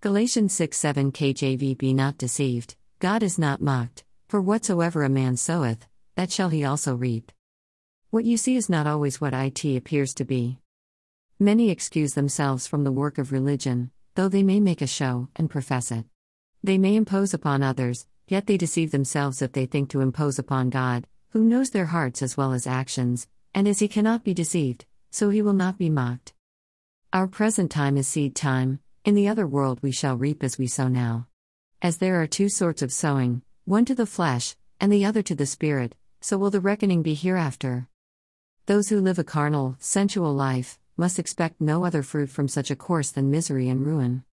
Galatians 6 7 KJV Be not deceived, God is not mocked, for whatsoever a man soweth, that shall he also reap. What you see is not always what it appears to be. Many excuse themselves from the work of religion, though they may make a show and profess it. They may impose upon others, yet they deceive themselves if they think to impose upon God, who knows their hearts as well as actions, and as he cannot be deceived, so he will not be mocked. Our present time is seed time, in the other world we shall reap as we sow now. As there are two sorts of sowing, one to the flesh, and the other to the spirit, so will the reckoning be hereafter. Those who live a carnal, sensual life, must expect no other fruit from such a course than misery and ruin.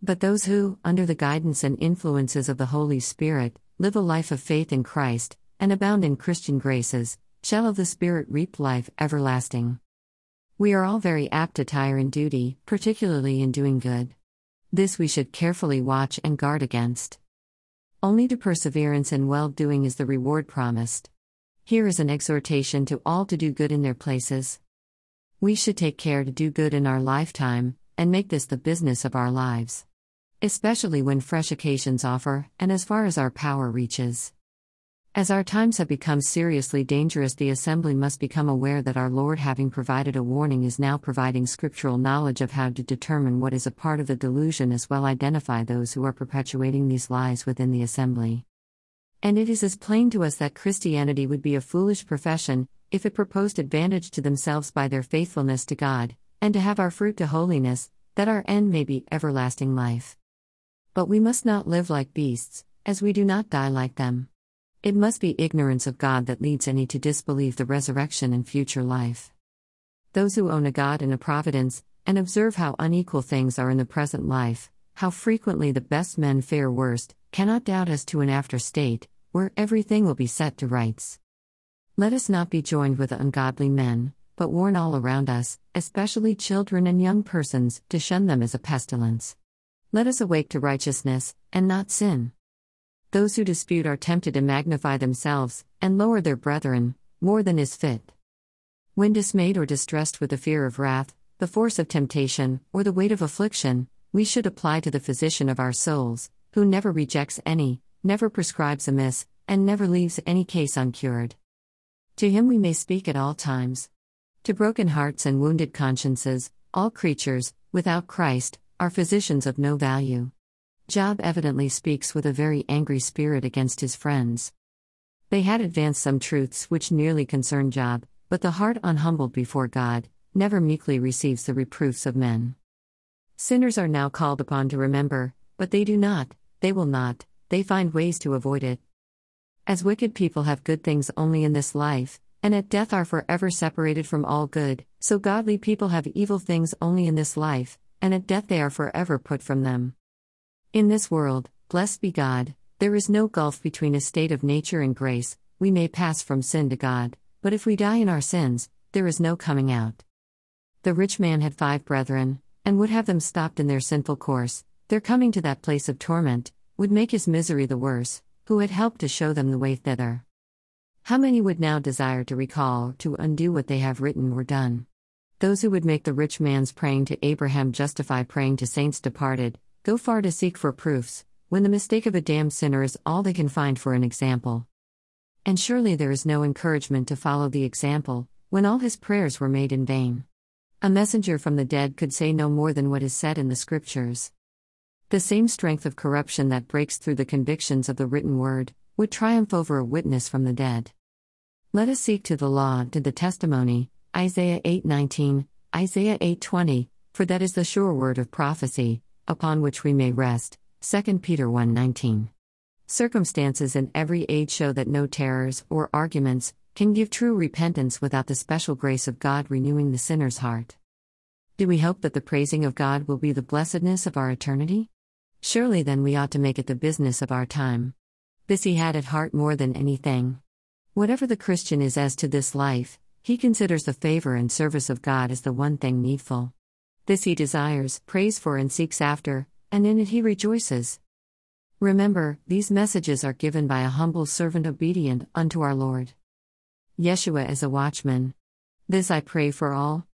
But those who, under the guidance and influences of the Holy Spirit, live a life of faith in Christ, and abound in Christian graces, shall of the Spirit reap life everlasting. We are all very apt to tire in duty, particularly in doing good. This we should carefully watch and guard against. Only to perseverance in well doing is the reward promised. Here is an exhortation to all to do good in their places. We should take care to do good in our lifetime, and make this the business of our lives. Especially when fresh occasions offer, and as far as our power reaches. As our times have become seriously dangerous, the Assembly must become aware that our Lord, having provided a warning, is now providing scriptural knowledge of how to determine what is a part of the delusion as well identify those who are perpetuating these lies within the Assembly. And it is as plain to us that Christianity would be a foolish profession if it proposed advantage to themselves by their faithfulness to God, and to have our fruit to holiness, that our end may be everlasting life. But we must not live like beasts, as we do not die like them. It must be ignorance of God that leads any to disbelieve the resurrection and future life. Those who own a God and a providence, and observe how unequal things are in the present life, how frequently the best men fare worst, cannot doubt as to an after state, where everything will be set to rights. Let us not be joined with ungodly men, but warn all around us, especially children and young persons, to shun them as a pestilence. Let us awake to righteousness, and not sin. Those who dispute are tempted to magnify themselves, and lower their brethren, more than is fit. When dismayed or distressed with the fear of wrath, the force of temptation, or the weight of affliction, we should apply to the physician of our souls, who never rejects any, never prescribes amiss, and never leaves any case uncured. To him we may speak at all times. To broken hearts and wounded consciences, all creatures, without Christ, are physicians of no value. Job evidently speaks with a very angry spirit against his friends. They had advanced some truths which nearly concern Job, but the heart unhumbled before God never meekly receives the reproofs of men. Sinners are now called upon to remember, but they do not, they will not, they find ways to avoid it. As wicked people have good things only in this life, and at death are forever separated from all good, so godly people have evil things only in this life, and at death they are forever put from them. In this world, blessed be God, there is no gulf between a state of nature and grace, we may pass from sin to God, but if we die in our sins, there is no coming out. The rich man had five brethren, and would have them stopped in their sinful course, their coming to that place of torment, would make his misery the worse, who had helped to show them the way thither. How many would now desire to recall, to undo what they have written or done? Those who would make the rich man's praying to Abraham justify praying to saints departed, go far to seek for proofs, when the mistake of a damned sinner is all they can find for an example. And surely there is no encouragement to follow the example, when all his prayers were made in vain. A messenger from the dead could say no more than what is said in the Scriptures. The same strength of corruption that breaks through the convictions of the written word would triumph over a witness from the dead. Let us seek to the law, to the testimony, Isaiah 8:19, Isaiah 8:20, for that is the sure word of prophecy, upon which we may rest. 2 Peter 1:19. Circumstances in every age show that no terrors or arguments can give true repentance without the special grace of God renewing the sinner's heart. Do we hope that the praising of God will be the blessedness of our eternity? Surely then we ought to make it the business of our time. This he had at heart more than anything. Whatever the Christian is as to this life, he considers the favor and service of God as the one thing needful. This he desires, prays for, and seeks after, and in it he rejoices. Remember, these messages are given by a humble servant obedient unto our Lord. Yeshua as a watchman. This I pray for all.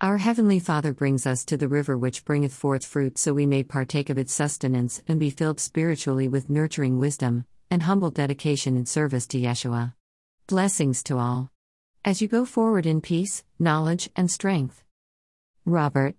Our Heavenly Father brings us to the river which bringeth forth fruit so we may partake of its sustenance and be filled spiritually with nurturing wisdom and humble dedication in service to Yeshua. Blessings to all. As you go forward in peace, knowledge, and strength. Robert